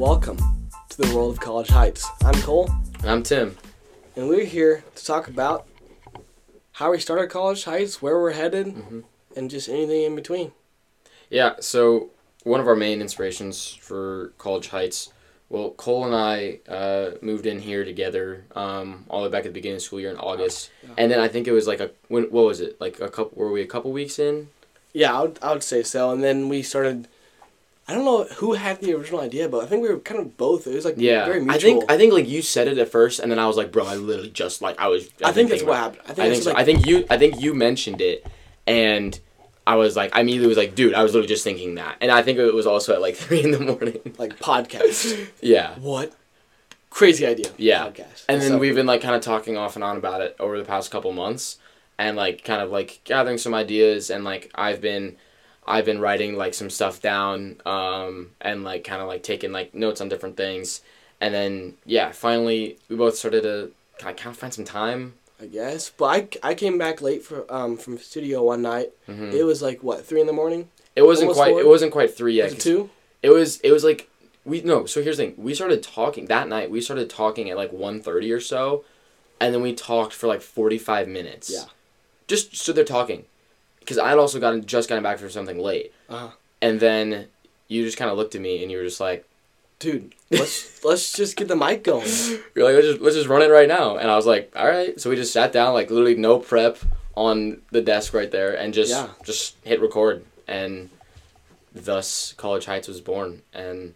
Welcome to the world of College Heights. I'm Cole, And I'm Tim. and we're here to talk about how we started College Heights, where we're headed, Mhm. and just anything in between. Yeah, so one of our main inspirations for College Heights, well, Cole and I uh, moved in here together um, all the way back at the beginning of school year in August. Yeah. And then I think it was like a, when, what was it? Like a couple, were we a couple weeks in? Yeah, I would, I would say so. And then we started. I don't know who had the original idea, but I think we were kind of both. It was like Yeah. very mutual. I think, I think like you said it at first and then I was like, bro, I literally just like, I was. I think that's what happened. I think, I think so. like, I think you, I think you mentioned it and I was like, I immediately was like, dude, I was literally just thinking that. And I think it was also at like three in the morning. like podcast. yeah. what? Crazy idea. Yeah. Podcast. And then So- we've been like kind of talking off and on about it over the past couple months and like kind of like gathering some ideas and like I've been I've been writing like some stuff down um and like kind of like taking like notes on different things and then yeah, finally we both started to kind of find some time. I guess. But I, I came back late for um from studio one night. hmm It was like what three in the morning. It wasn't almost quite four? it wasn't quite 3 yet. Was it two? It was it was like we no, so here's the thing. We started talking that night. We started talking at like 1:30 or so and then we talked for like 45 minutes. Yeah. Just stood there talking. Cuz I had also gotten just gotten back from something late. Uh-huh. And then you just kind of looked at me and you were just like Dude, let's let's just get the mic going. you're like let's just let's just run it right now. And I was like, "All right." So we just sat down like literally no prep on the desk right there and just Yeah. just hit record and thus College Heights was born and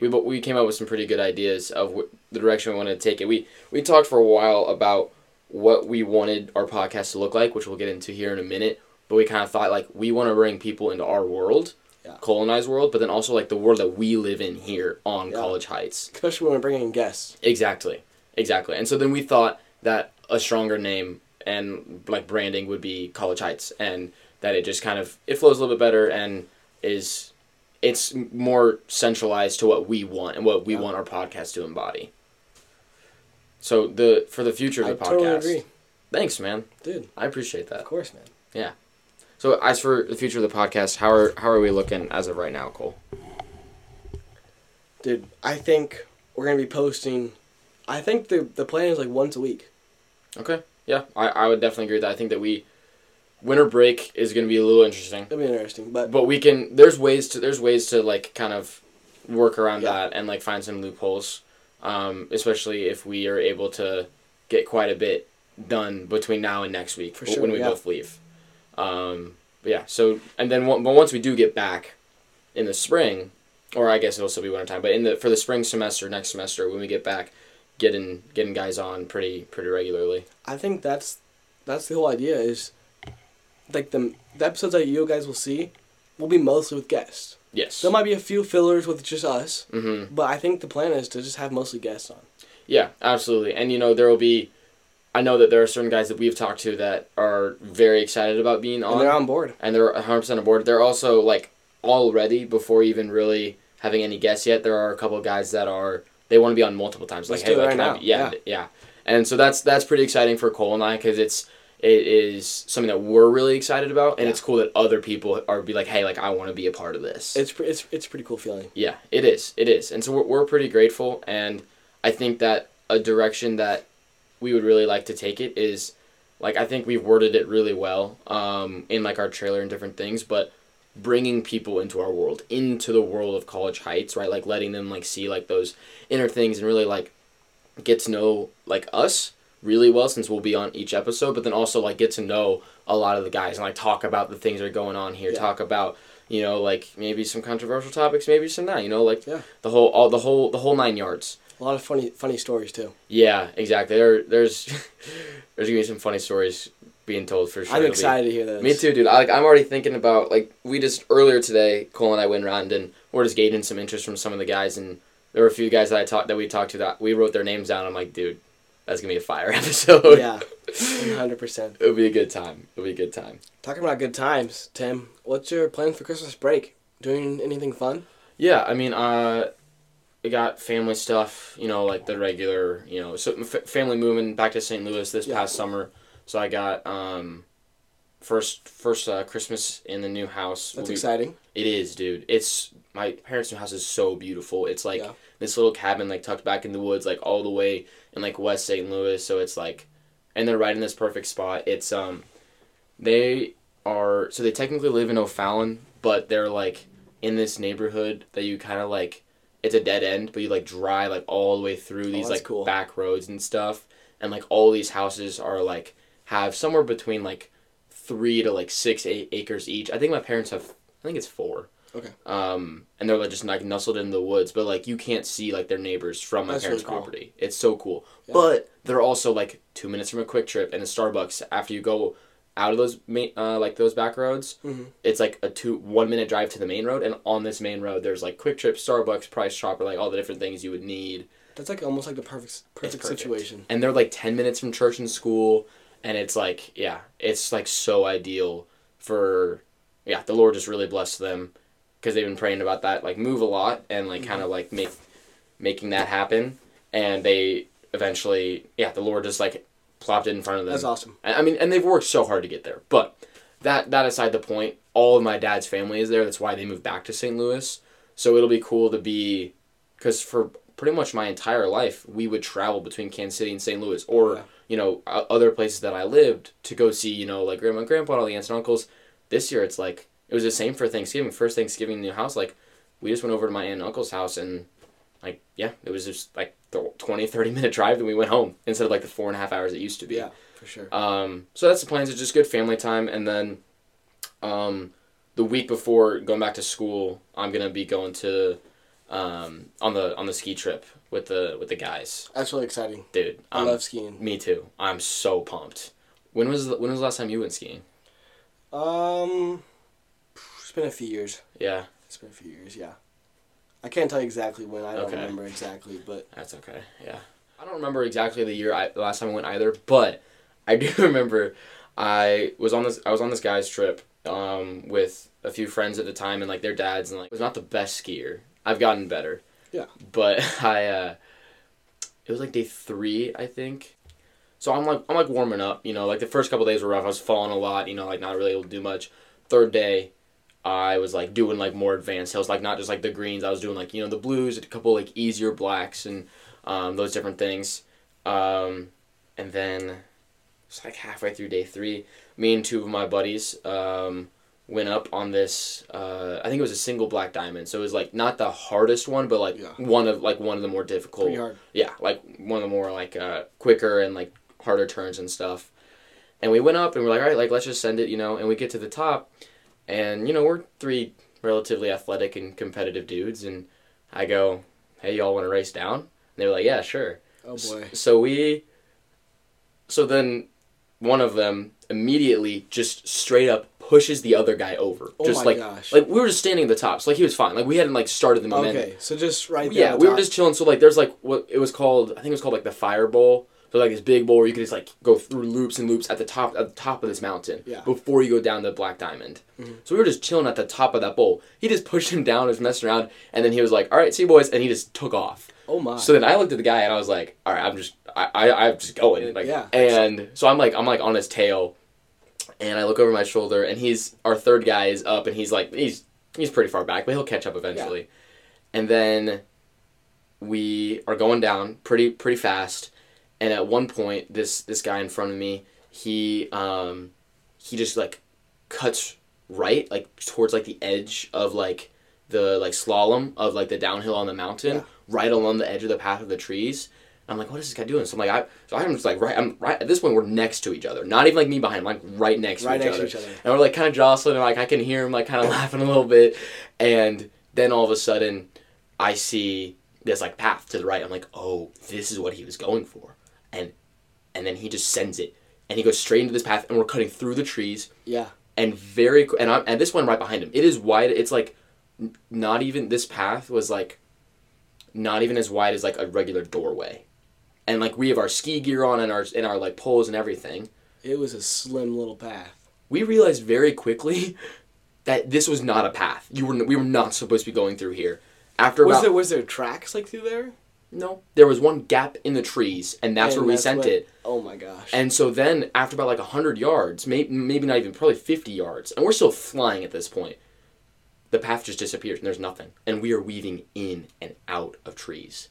we we came up with some pretty good ideas of the direction we wanted to take it. We we talked for a while about what we wanted our podcast to look like, which we'll get into here in a minute. But we kind of thought like we want to bring people into our world, Yeah. colonized world, but then also like the world that we live in here on Yeah. College Heights. Especially when we're bringing in guests. Exactly, exactly. And so then we thought that a stronger name and like branding would be College Heights, and that it just kind of it flows a little bit better and is it's more centralized to what we want and what we Yeah. want our podcast to embody. So the for the future of the I the totally podcast, agree. thanks, man. Dude, I appreciate that. of course, man. So as for the future of the podcast, how are how are we looking as of right now, Cole? Dude, I think we're gonna be posting I think the the plan is like once a week. Okay, yeah, I, I would definitely agree with that. I think that we winter break is going to be a little interesting. That'd be interesting. But but we can there's ways to there's ways to like kind of work around Yeah. that and like find some loopholes um, especially if we are able to get quite a bit done between now and next week For sure, when we yeah. both leave um, but yeah so and then one- but once we do get back in the spring or i guess it'll still be winter time but in the for the spring semester next semester when we get back getting getting guys on pretty pretty regularly I think that's that's the whole idea is like the the episodes that you guys will see will be mostly with guests. yes There might be a few fillers with just us, mm-hmm. but I think the plan is to just have mostly guests on. Yeah, absolutely. And you know, there will be I know that there are certain guys that we've talked to that are very excited about being on And they're on board. and they're 100% on board. They're also like already before even really having any guests yet, there are a couple of guys that are they want to be on multiple times like Let's hey, do it like, right now. be- yeah, yeah. And so that's that's pretty exciting for Cole and I cuz it's it is something that we're really excited about and Yeah. it's cool that other people are be like, "Hey, like I want to be a part of this." It's it's it's a pretty cool feeling. Yeah, it is. It is. And so we're, we're pretty grateful. And I think that a direction that we would really like to take it is like, I think we've worded it really well um, in like our trailer and different things, but bringing people into our world, into the world of College Heights, right? Like letting them like see like those inner things and really like get to know like us really well since we'll be on each episode, but then also like get to know a lot of the guys and like talk about the things that are going on here, Yeah. talk about you know like maybe some controversial topics, maybe some not, you know like Yeah. the whole all the whole the whole nine yards. A lot of funny funny stories too. Yeah, exactly. There there's there's gonna be some funny stories being told for sure. I'm It'll be- excited to hear those. me too, dude. I, like I'm already thinking about like we just earlier today, Cole and I went around and we're just gauging some interest from some of the guys, and there were a few guys that I talked that we talked to that we wrote their names down. I'm like, dude, that's gonna be a fire episode. Yeah, 100. percent it'll be a good time. It'll be a good time. Talking about good times, Tim. What's your plan for Christmas break? Doing anything fun? Yeah, I mean, uh, I got family stuff. You know, like the regular. You know, so family moving back to St. Louis this Yeah. past summer. So I got um, first first uh, Christmas in the new house. That's be- exciting. It is, dude. It's my parents' new house is so beautiful. It's like Yeah. this little cabin like tucked back in the woods, like all the way in like West St. Louis. So it's like, and they're right in this perfect spot. It's um, they are so they technically live in O'Fallon, but they're like in this neighborhood that you kind of like. It's a dead end, but you like drive like all the way through these that's like cool. back roads and stuff, and like all these houses are like have somewhere between like three to like six eight acres each. I think my parents have. I think it's four. Okay. Um, and they're like just like nestled in the woods, but like you can't see like their neighbors from my That's parents' really cool. property. It's so cool. Yeah. But they're also like two minutes from a QuikTrip and a Starbucks after you go out of those main, uh, like those back roads. Mhm. It's like a two one minute drive to the main road, and on this main road there's like QuikTrip, Starbucks, Price Chopper, like all the different things you would need. That's like almost like the perfect perfect, perfect. situation. And they're like ten minutes from church and school, and it's like yeah, it's like so ideal for yeah. The Lord just really blessed them because they've been praying about that like move a lot and like kind of like make making that happen, and they eventually yeah the Lord just like plopped it in front of them. That's awesome. I I mean, and they've worked so hard to get there. But that that aside the point, all of my dad's family is there. That's why they moved back to St. Louis. So it'll be cool to be, because for pretty much my entire life, we would travel between Kansas City and St. Louis, or Yeah. you know, other places that I lived to go see, you know, like grandma and grandpa, and all the aunts and uncles. This year, it's like it was the same for Thanksgiving. First Thanksgiving in the new house, like we just went over to my aunt and uncle's house and. Like yeah, it was just like the 20, 30 minute drive, and we went home instead of like the four and a half hours it used to be. Yeah, for sure. Um, so that's the plans. It's just good family time, and then um, the week before going back to school, I'm gonna be going to um, on the on the ski trip with the with the guys, That's really exciting. dude. I I'm- love skiing. Me too. I'm so pumped. When was the, when was the last time you went skiing? Um, it's been a few years. Yeah, It's been a few years. Yeah. I can't tell you exactly when. I don't Okay. remember exactly, but that's okay. Yeah, I don't remember exactly the year I, the last time I went either, but I do remember I was on this I was on this guy's trip um, with a few friends at the time and like their dads and like was not the best skier. I've gotten better. Yeah. But I uh, it was like day three I think. So I'm like I'm like warming up, you know, like the first couple days were rough. I was falling a lot, you know, like not really able to do much. Third day, I was like doing like more advanced hills, like not just like the greens. I was doing like you know the blues, a couple like easier blacks, and um, those different things. Um, and then it's like halfway through day three, me and two of my buddies um, went up on this. Uh, I think it was a single black diamond, so it was like not the hardest one, but like Yeah. one of like one of the more difficult. hard. Yeah, like one of the more like uh, quicker and like harder turns and stuff. And we went up and we're like, all right, like let's just send it, you know. And we get to the top, and you know we're three relatively athletic and competitive dudes, and I go, hey, y'all want to race down? And they were like, yeah, sure. Oh boy. So we. So then, one of them immediately just straight up pushes the other guy over. Oh just my like gosh. like we were just standing at the top, so like he was fine. Like we hadn't like started the momentum. Okay, so just right there. Yeah, we were just chilling. So like, there's like what it was called. I think it was called like the fire bowl. So like this big bowl where you could just like go through loops and loops at the top at the top of this mountain. Yeah. Before you go down the Black Diamond. Mhm. So we were just chilling at the top of that bowl. He just pushed him down, was messing around, and then he was like, "All right, see you boys," and he just took off. Oh my. So then I looked at the guy and I was like, "All right, I'm just I I I'm just going." Like, Yeah. And so I'm like I'm like on his tail, and I look over my shoulder, and he's our third guy is up, and he's like he's he's pretty far back, but he'll catch up eventually. And then we are going down pretty pretty fast, and at one point, this this guy in front of me, he um he just like cuts right like towards like the edge of like the like slalom of like the downhill on the mountain Yeah. right along the edge of the path of the trees I'm like, what is this guy doing? So I'm like, I, so I'm just like, right, I'm right at this point, we're next to each other, not even like me behind, him, like right next right to each next other, to each other. and we're like kind of jostling, and like I can hear him like kind of laughing a little bit, and then all of a sudden, I see this like path to the right. I'm like, oh, this is what he was going for, and and then he just sends it, and he goes straight into this path, and we're cutting through the trees, Yeah. and very and I'm and this one right behind him. It is wide. It's like not even this path was like not even as wide as like a regular doorway, and like we have our ski gear on and our and our like poles and everything. It was a slim little path. We realized very quickly that this was not a path. You were we were not supposed to be going through here. After Was about there was there tracks like through there? No, there was one gap in the trees, and that's And where we that's sent what- it. Oh my gosh. And so then, after about like 100 yards, maybe, maybe not even, probably 50 yards, and we're still flying at this point, the path just disappears and there's nothing, and we are weaving in and out of trees.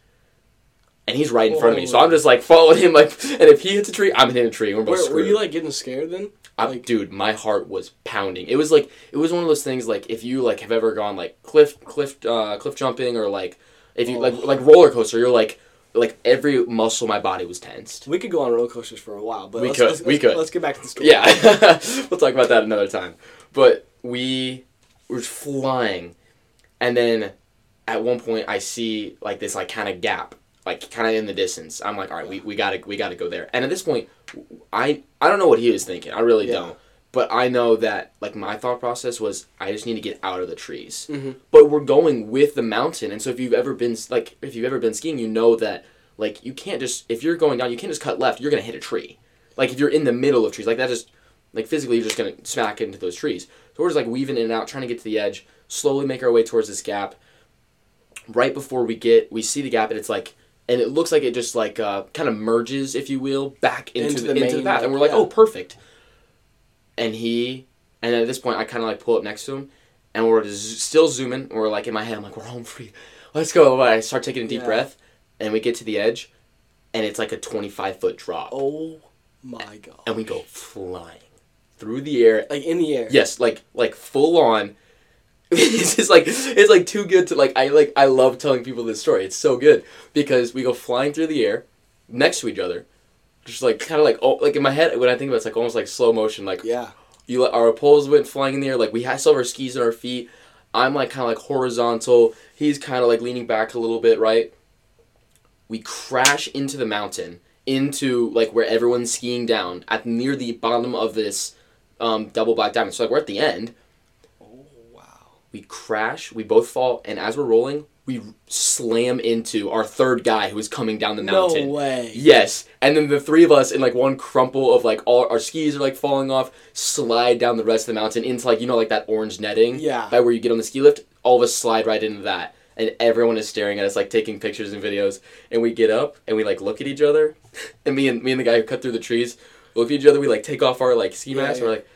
And he's right in front of me, so I'm just like following him, like, and if he hits a tree, I'm hitting a tree, we're both Were, were you like getting scared then? I- like- dude, my heart was pounding. It was like it was one of those things like if you like have ever gone like cliff cliff uh, cliff jumping or like if you oh. like Oh. like roller coaster, you're like like every muscle in my body was tensed. We could go on roller coasters for a while, but We let's, could, Let's, we let's- could. Let's get back to the story. Yeah, we'll talk about that another time. But we were flying, and then at one point I see like this like kind of gap, like kind of in the distance. I'm like, all right, we, we gotta we gotta go there. And at this point, I I don't know what he was thinking. I really Yeah. don't. But I know that like my thought process was I just need to get out of the trees. Mhm. But we're going with the mountain, and so if you've ever been like if you've ever been skiing, you know that like you can't just if you're going down, you can't just cut left. You're gonna hit a tree. Like if you're in the middle of trees, like that just like physically you're just gonna smack into those trees. So we're just like weaving in and out, trying to get to the edge, slowly make our way towards this gap. Right before we get, we see the gap, and it's like, and it looks like it just like uh, kind of merges, if you will, back into, Into the, the into the main, path, and we're like, yeah. oh, perfect. And he, and at this point, I kind of like pull up next to him, and we're z- still zooming. We're like in my head, I'm like, we're home free, let's go. I start taking a deep Yeah. breath, and we get to the edge, and it's like a 25 foot drop, Oh my god. and we go flying through the air Like in the air. Yes, like like full on. it's just like it's like too good to like I like I love telling people this story. It's so good because we go flying through the air next to each other, just like kind of like oh like in my head when I think about it, it's like almost like slow motion. Like Yeah. you let our poles went flying in the air. Like we had still our skis on our feet. I'm like kind of like horizontal. He's kind of like leaning back a little bit, right? We crash into the mountain, into like where everyone's skiing down at near the bottom of this um, double black diamond. So like we're at the end. Oh wow. We crash. We both fall, and as we're rolling, we slam into our third guy who is coming down the mountain. No way. Yes, and then the three of us in like one crumple of like all our skis are like falling off, slide down the rest of the mountain into like you know like that orange netting. Yeah. By where you get on the ski lift, all of us slide right into that, and everyone is staring at us like taking pictures and videos. And we get up and we like look at each other, and me and me and the guy who cut through the trees look at each other. We like take off our like ski Yeah, masks. yeah. We're like.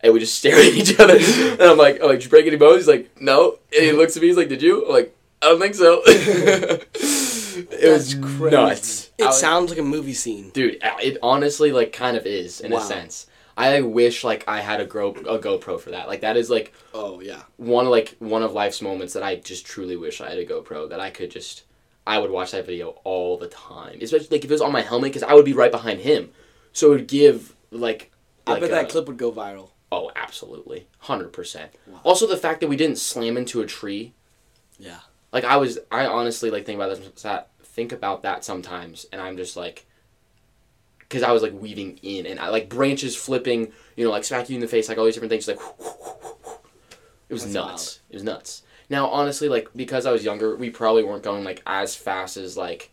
And we just stare at each other, and I'm like, "Oh, like, did you break any bones?" He's like, "No." And he looks at me. He's like, "Did you?" I'm like, "I don't think so." it was crazy. nuts. It was- sounds like a movie scene. dude it honestly like kind of is in Wow. a sense i wish like i had a, Gro- a GoPro for that like that is like Oh yeah. one of like one of life's moments that i just truly wish i had a GoPro that i could just i would watch that video all the time especially like if it was on my helmet because i would be right behind him so it would give like, I bet a- that clip would go viral. Oh absolutely 100% Wow. also the fact that we didn't slam into a tree Yeah. like I was, I honestly like think about that think about that sometimes, and I'm just like, because I was like weaving in and I like branches flipping, you know, like smacking you in the face, like all these different things, like it was That's nuts. It was nuts. Now, honestly, like because I was younger, we probably weren't going like as fast as like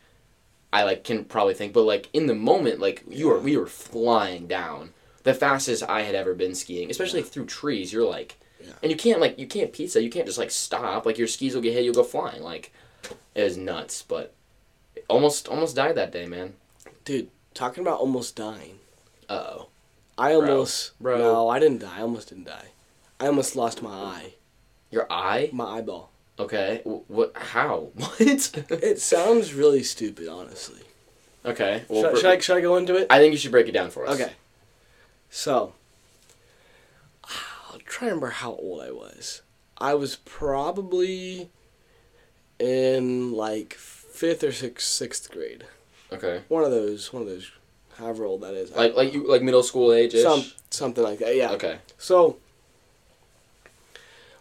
I like can probably think, but like in the moment, like you were, we were flying down the fastest I had ever been skiing, especially through trees. You're like. Yeah. And you can't like you can't pizza. You can't just like stop. Like your skis will get hit. You'll go flying. Like it was nuts. But almost almost died that day, man. Dude, talking about almost dying. Uh oh. I almost Bro. No, I didn't die. I almost didn't die. I almost lost my eye. Your eye? My eyeball. Okay. What? How? What? It sounds really stupid, honestly. okay. Well, should, I, should, I, should I go into it? I think you should break it down for us. Okay. So, I'll try to remember how old I was. I was probably in like fifth or sixth, sixth grade. Okay. One of those, one of those, however old that is. Like like you like middle school age some something like that. Yeah. Okay. So,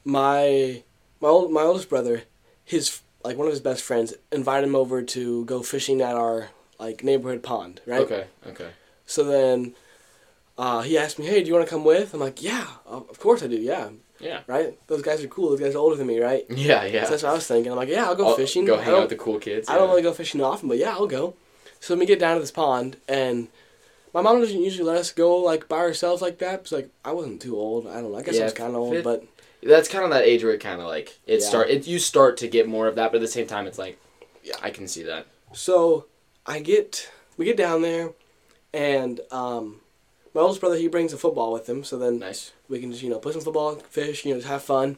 my my old my oldest brother, his like one of his best friends invited him over to go fishing at our like neighborhood pond, right? Okay. Okay. So then, uh, he asked me, "Hey, do you want to come with?" I'm like, "Yeah, of course I do. Yeah, Yeah. right. Those guys are cool. Those guys are older than me, right?" Yeah. Yeah. So that's what I was thinking. I'm like, "Yeah, I'll go I'll fishing. Go hang out with the cool kids. I don't really go fishing often, but yeah, I'll go." So we get down to this pond, and my mom doesn't usually let us go like by ourselves like that. It's like I wasn't too old. I don't know. I guess I was kind of old, but That's kind of that age where it kind of like it Yeah. start. It you start to get more of that, but at the same time, it's like, yeah, I can see that. So I get we get down there, and um, my oldest brother he brings a football with him. So then Nice. we can just you know play some football, fish, you know, just have fun.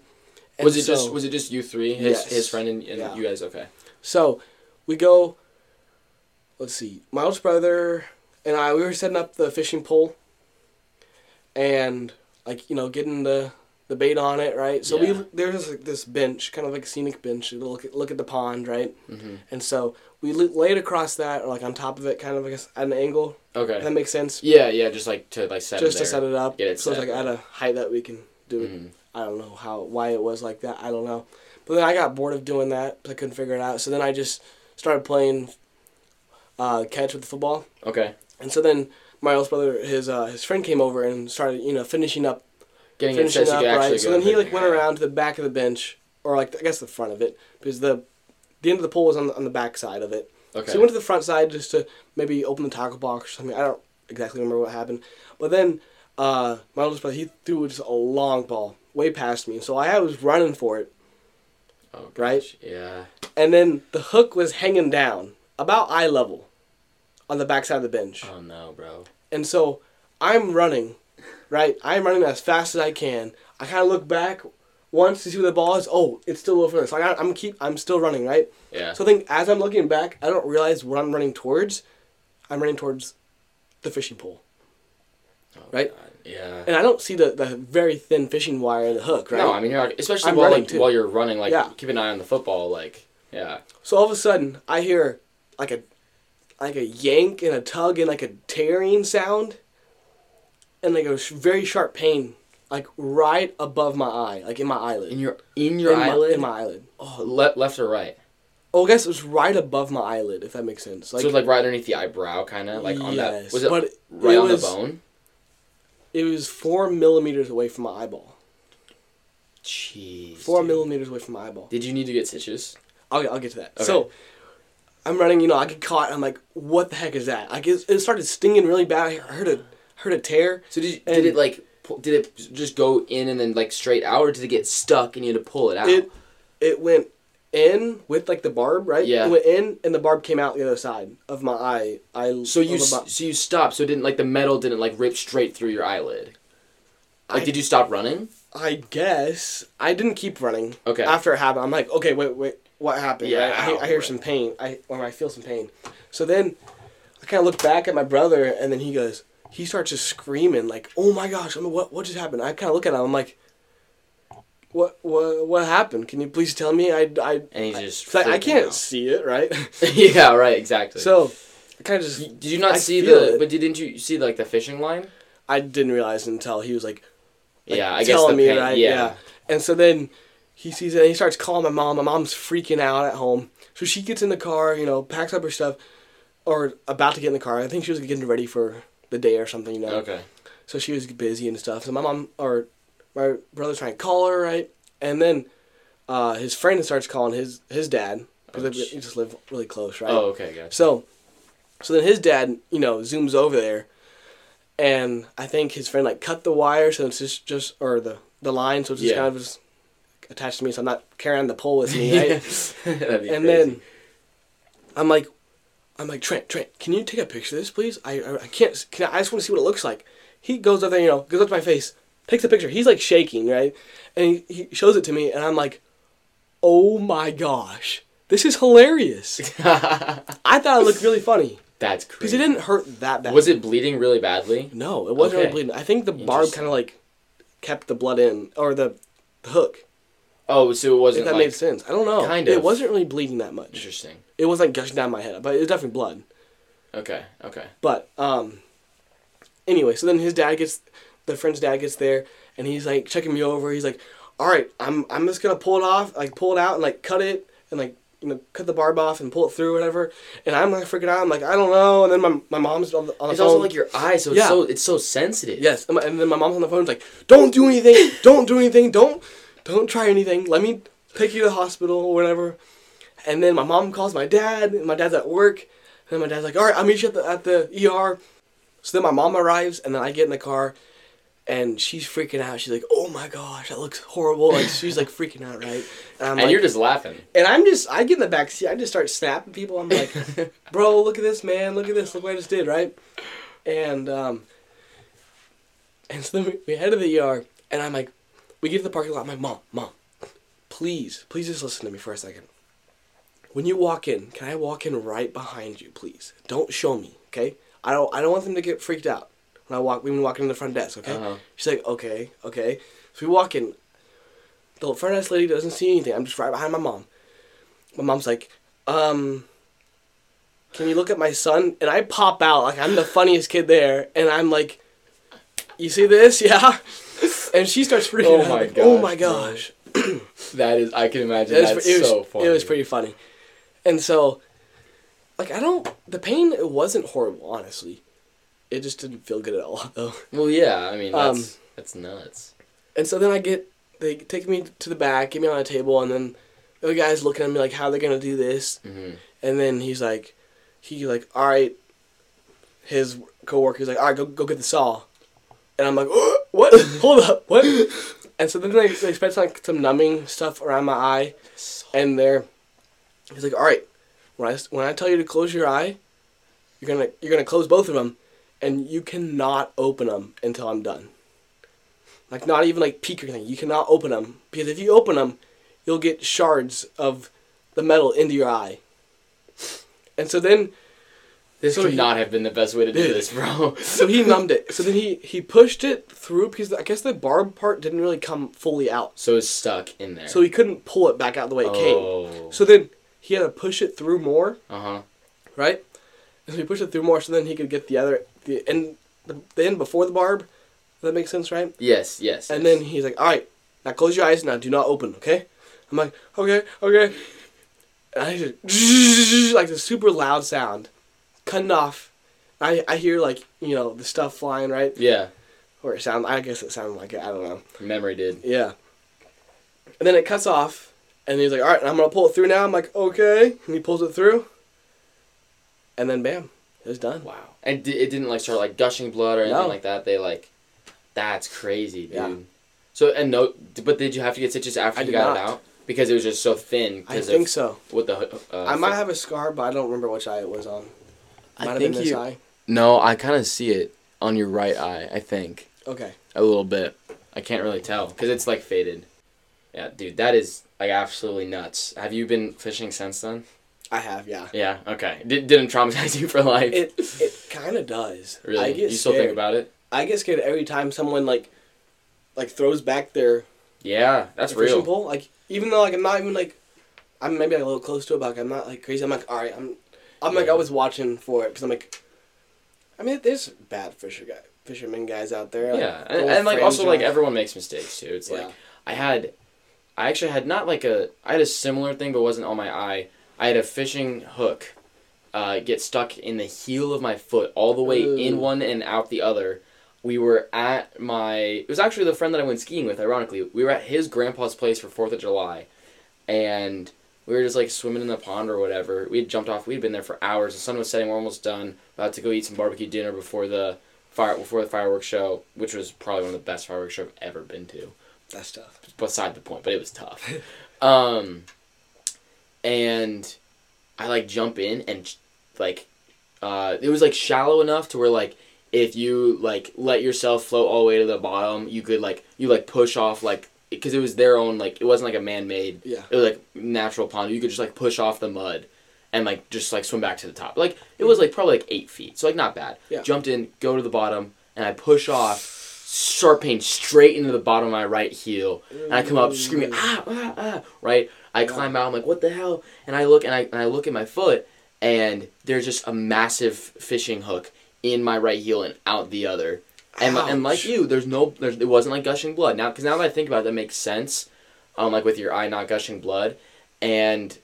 And Was it so- just was it just you three, his Yes. his friend and, and Yeah. you guys? Okay. So we go. Let's see. My oldest brother and I we were setting up the fishing pole, and like you know getting the the bait on it right. So Yeah. we there's like this bench, kind of like a scenic bench. to Look at look at the pond right, hmm and so we la- laid across that or like on top of it, kind of like at an angle. Okay. That makes sense. Yeah, yeah, just like to like set Just it to set it up, Get it so it's like at a height that we can do it. Mhm. I don't know how why it was like that. I don't know. But then I got bored of doing that. I couldn't figure it out. So then I just started playing uh, catch with the football. Okay. And so then my oldest brother, his uh, his friend came over and started you know finishing up Getting it so you up actually right. So then he like went around to the back of the bench or like I guess the front of it because the the end of the pole was on the, on the back side of it. Okay. So he went to the front side just to maybe open the tackle box or something. I don't exactly remember what happened. But then uh, my oldest brother, he threw just a long ball way past me. So I was running for it. oh, right? gosh, Yeah. And then the hook was hanging down about eye level on the backside of the bench. Oh no, bro. And so I'm running, right? I'm running as fast as I can. I kind of look back once to see where the ball is. Oh, it's still over there. So I I'm keep I'm still running, right? Yeah. So I think as I'm looking back, I don't realize what I'm running towards. I'm running towards the fishing pole. Oh, right? God, Yeah. And I don't see the, the very thin fishing wire in the hook, right? No, I mean you're especially I'm while like, too. while you're running, like Yeah. keep an eye on the football, like yeah. So all of a sudden, I hear like a like a yank and a tug and like a tearing sound, and like a sh- very sharp pain, like right above my eye, like in my eyelid. In your in your in my- eyelid. in my eyelid. oh, le- left or right? Oh, I guess it was right above my eyelid, if that makes sense. Like, so like right underneath the eyebrow, kind of like on that. Yes, Was it but right it on was- the bone? it was four millimeters away from my eyeball. Jeez. Four dude. millimeters away from my eyeball. Did you need to get stitches? I'll, I'll get to that. Okay. So, I'm running. You know, I get caught. I'm like, what the heck is that? I it, it started stinging really bad. I heard a heard a tear. So did you, did it like did it just go in and then like straight out, or did it get stuck and you had to pull it out? It it went in with like the barb, right? Yeah. It went in, and the barb came out the other side of my eye. I so you of the s- bu- so you stopped. So it didn't like the metal didn't like rip straight through your eyelid. Like, I- did you stop running? I guess I didn't keep running. Okay. After it happened, I'm like, okay, wait, wait, what happened? Yeah, right? I, hear- oh, I hear right. some pain. I or I feel some pain. So then, I kind of look back at my brother, and then he goes, he starts just screaming like, "Oh my gosh! I'm what what just happened?" I kind of look at him. I'm like, "What what what happened? Can you please tell me?" I I And he I- just I, I can't out. see it, right? yeah, right, exactly. so I kind of just did you not I see the? it. But didn't you see like the fishing line? I didn't realize until he was like, like, yeah, I guess the telling me pain, right, yeah. And so then he sees it and he starts calling my mom. My mom's freaking out at home. So she gets in the car, you know, packs up her stuff, or about to get in the car. I think she was getting ready for the day or something, you know. Okay. So she was busy and stuff. So my mom or my brother's trying to call her, right? And then uh, his friend starts calling his his dad because Oh, they just live really close, right? Oh, okay, gotcha. So, so then his dad, you know, zooms over there, and I think his friend like cut the wire, so it's just just or the the line, so it's just Yeah. kind of just attached to me, so I'm not carrying the pole with me, right? That'd be and crazy. then I'm like, I'm like Trent, Trent, can you take a picture of this, please? I I, I can't. Can I, I just want to see what it looks like. He goes up there, you know, goes up to my face, takes a picture. He's like shaking, right? And he, he shows it to me, and I'm like, oh my gosh, this is hilarious. I thought it looked really funny. That's crazy. Because it didn't hurt that bad. Was it bleeding really badly? No, it wasn't Okay. really bleeding. I think the barb kind of like kept the blood in, or the, the hook. Oh, so it wasn't that like made sense. I don't know. Kind of. It wasn't really bleeding that much. interesting. It was like gushing down my head, but it was definitely blood. Okay, okay. But um, anyway, so then his dad gets, the friend's dad gets there, and he's like checking me over. He's like, "All right, I'm I'm just gonna pull it off, like pull it out and like cut it and like you know cut the barb off and pull it through, whatever." And I'm like freaking out. I'm like, I don't know. And then my my mom's on the on the It's phone. also like your eyes, so it's Yeah. so it's so sensitive. Yes, and, my, and then my mom's on the phone. It's like, don't do anything. Don't do anything. Don't, don't try anything. Let me take you to the hospital or whatever. And then my mom calls my dad. And my dad's at work. And then my dad's like, all right, I'll meet you at the at the ER. So then my mom arrives, and then I get in the car, and she's freaking out. She's like, oh my gosh, that looks horrible. Like she's like freaking out, right? And I'm And like, you're just laughing. and I'm just, I get in the back seat. I just start snapping people. I'm like, bro, look at this, man. Look at this. Look what I just did, right? And um, and so then we, we head to the ER, and I'm like, we get to the parking lot. I'm like, mom, mom, please, please just listen to me for a second. When you walk in, can I walk in right behind you, please? Don't show me, okay? I don't I don't want them to get freaked out when I walk when we walk into the front desk, okay? Uh-huh. She's like, okay, okay. So we walk in. The front desk lady doesn't see anything. I'm just right behind my mom. My mom's like, um, can you look at my son? And I pop out like I'm the funniest kid there, and I'm like, you see this? Yeah. And she starts freaking out. Oh out. my like, oh gosh, my gosh. That is, I can imagine. That's it was, so funny. It was pretty funny. And so, like, I don't. The pain, it wasn't horrible, honestly. It just didn't feel good at all, though. Well, yeah. I mean, that's Um, that's nuts. And so then I get. They take me to the back, get me on a table, and then the guy's looking at me like, how they're going to do this. hmm And then he's like, he like, all right. His coworker's like, all right, go go get the saw. And I'm like, what? Hold up, what? And so then they, they spent like some numbing stuff around my eye, and they're, he's like, all right, when I when I tell you to close your eye, you're gonna you're gonna close both of them, and you cannot open them until I'm done. Like not even like peek or anything. You cannot open them because if you open them, you'll get shards of the metal into your eye. And so then, This So could he- not have been the best way to do this, bro. so he numbed it. So then he he pushed it through because I guess the barb part didn't really come fully out. So it's stuck in there. So he couldn't pull it back out the way it came. oh. So then he had to push it through more, Uh huh. right? And so he pushed it through more, so then he could get the other the end the, the end before the barb. That make sense, right? Yes. Yes. And yes. then he's like, "All right, now close your eyes. Now do not open. Okay?" I'm like, "Okay, okay." And I just like the super loud sound, cutting off. I I hear like you know the stuff flying right, Yeah. or it sound. I guess it sounded like it. I don't know. Memory did. Yeah. And then it cuts off, and he's like, "All right, I'm gonna pull it through now." I'm like, "Okay," and he pulls it through, and then bam, it was done. Wow. And di- it didn't like start like gushing blood or anything No. like that. They like, that's crazy, dude. Yeah. So and no, but did you have to get stitches after I you got not. it out? Because it was just so thin. I think so. What the? Uh, I might have a scar, but I don't remember which eye it was on. I Might have think been this you- eye. No, I kind of see it on your right eye. I think Okay. a little bit. I can't really tell because it's like faded. Yeah, dude, that is like absolutely nuts. Have you been fishing since then? I have, yeah. Yeah. Okay. Did, didn't traumatize you for life. It it kind of does. really? I get you still scared. think about it? I get scared every time someone like like throws back their Yeah, that's their fishing pole. Like even though like I'm not even like I'm maybe like, a little close to it, but like, I'm not like crazy. I'm like all right. I'm I'm like I was watching for it because I'm like. I mean, there's bad fisher guy fishermen guys out there. like, yeah, and, and like also like everyone makes mistakes too. It's Yeah. like I had, I actually had not like a I had a similar thing, but wasn't on my eye. I had a fishing hook, uh, get stuck in the heel of my foot all the way in one and out the other. We were at my. It was actually the friend that I went skiing with. Ironically, we were at his grandpa's place for Fourth of July, and we were just like swimming in the pond or whatever. We had jumped off. We'd been there for hours. The sun was setting. We're almost done. About to go eat some barbecue dinner before the fire before the fireworks show, which was probably one of the best fireworks show I've ever been to. That's tough. Beside the point, but it was tough. um, and I like jump in and like, uh, it was like shallow enough to where like if you like let yourself float all the way to the bottom, you could like you like push off like because it was their own like it wasn't like a man made Yeah. it was like natural pond. You could just like push off the mud and like just like swim back to the top. Like it was like probably like eight feet, so like not bad. Yeah. Jumped in, go to the bottom, and I push off. Sharp pain straight into the bottom of my right heel, and I come up screaming ah ah ah. Right, I climb out. I'm like, what the hell? And I look and I and I look at my foot, and there's just a massive fishing hook in my right heel and out the other. And, and like you, there's no, there's, it wasn't like gushing blood. Now, because now that I think about it, that makes sense. Um, like with your eye not gushing blood, and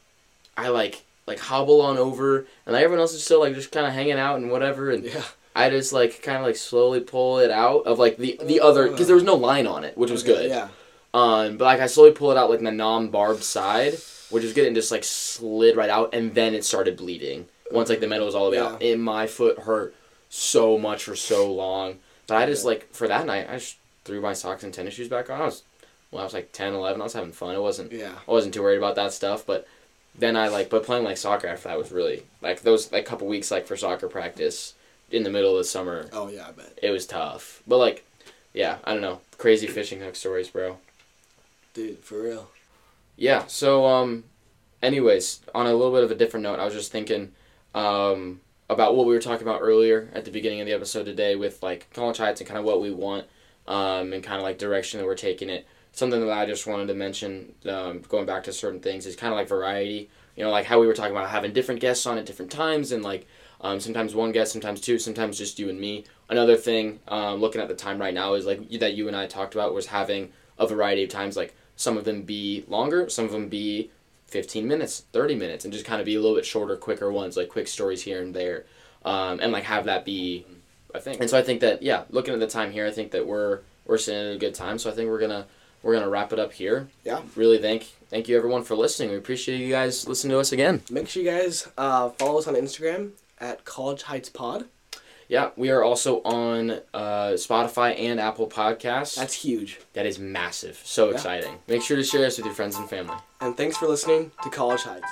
I like like hobble on over, and like everyone else is still like just kind of hanging out and whatever, and Yeah. I just like kind of like slowly pull it out of like the the other because there was no line on it, which was Okay, good. Yeah. Um, but like I slowly pull it out like the non-barbed side, which was good, and just like slid right out, and then it started bleeding. Once like the metal was all the way out, and my foot hurt so much for so long. But I just like for that night, I just threw my socks and tennis shoes back on. I was, well, I was like 10, 11. I was having fun. It wasn't, Yeah. I wasn't too worried about that stuff. But then I like, but playing like soccer after that was really like those like couple weeks like for soccer practice in the middle of the summer. Oh yeah, I bet. It was tough, but like, yeah, I don't know, crazy fishing hook stories, bro. Dude, for real. yeah. So um, anyways, on a little bit of a different note, I was just thinking um about what we were talking about earlier at the beginning of the episode today with like college heights and kind of what we want um and kind of like direction that we're taking it. Something that I just wanted to mention, um, going back to certain things, is kind of like variety. You know, like how we were talking about having different guests on at different times and like um, sometimes one guest, sometimes two, sometimes just you and me. Another thing, um, looking at the time right now, is like that you and I talked about was having a variety of times. Like some of them be longer, some of them be 15 minutes, 30 minutes, and just kind of be a little bit shorter, quicker ones, like quick stories here and there, um, and like have that be I think. And so I think that yeah, looking at the time here, I think that we're we're sitting at a good time. So I think we're gonna we're gonna wrap it up here. Yeah. Really thank thank you everyone for listening. We appreciate you guys listening to us again. Make sure you guys uh, follow us on Instagram at College Heights Pod. Yeah, we are also on uh, Spotify and Apple Podcasts. That's huge. that is massive. So Yeah. exciting. Make sure to share us with your friends and family. And thanks for listening to College Heights.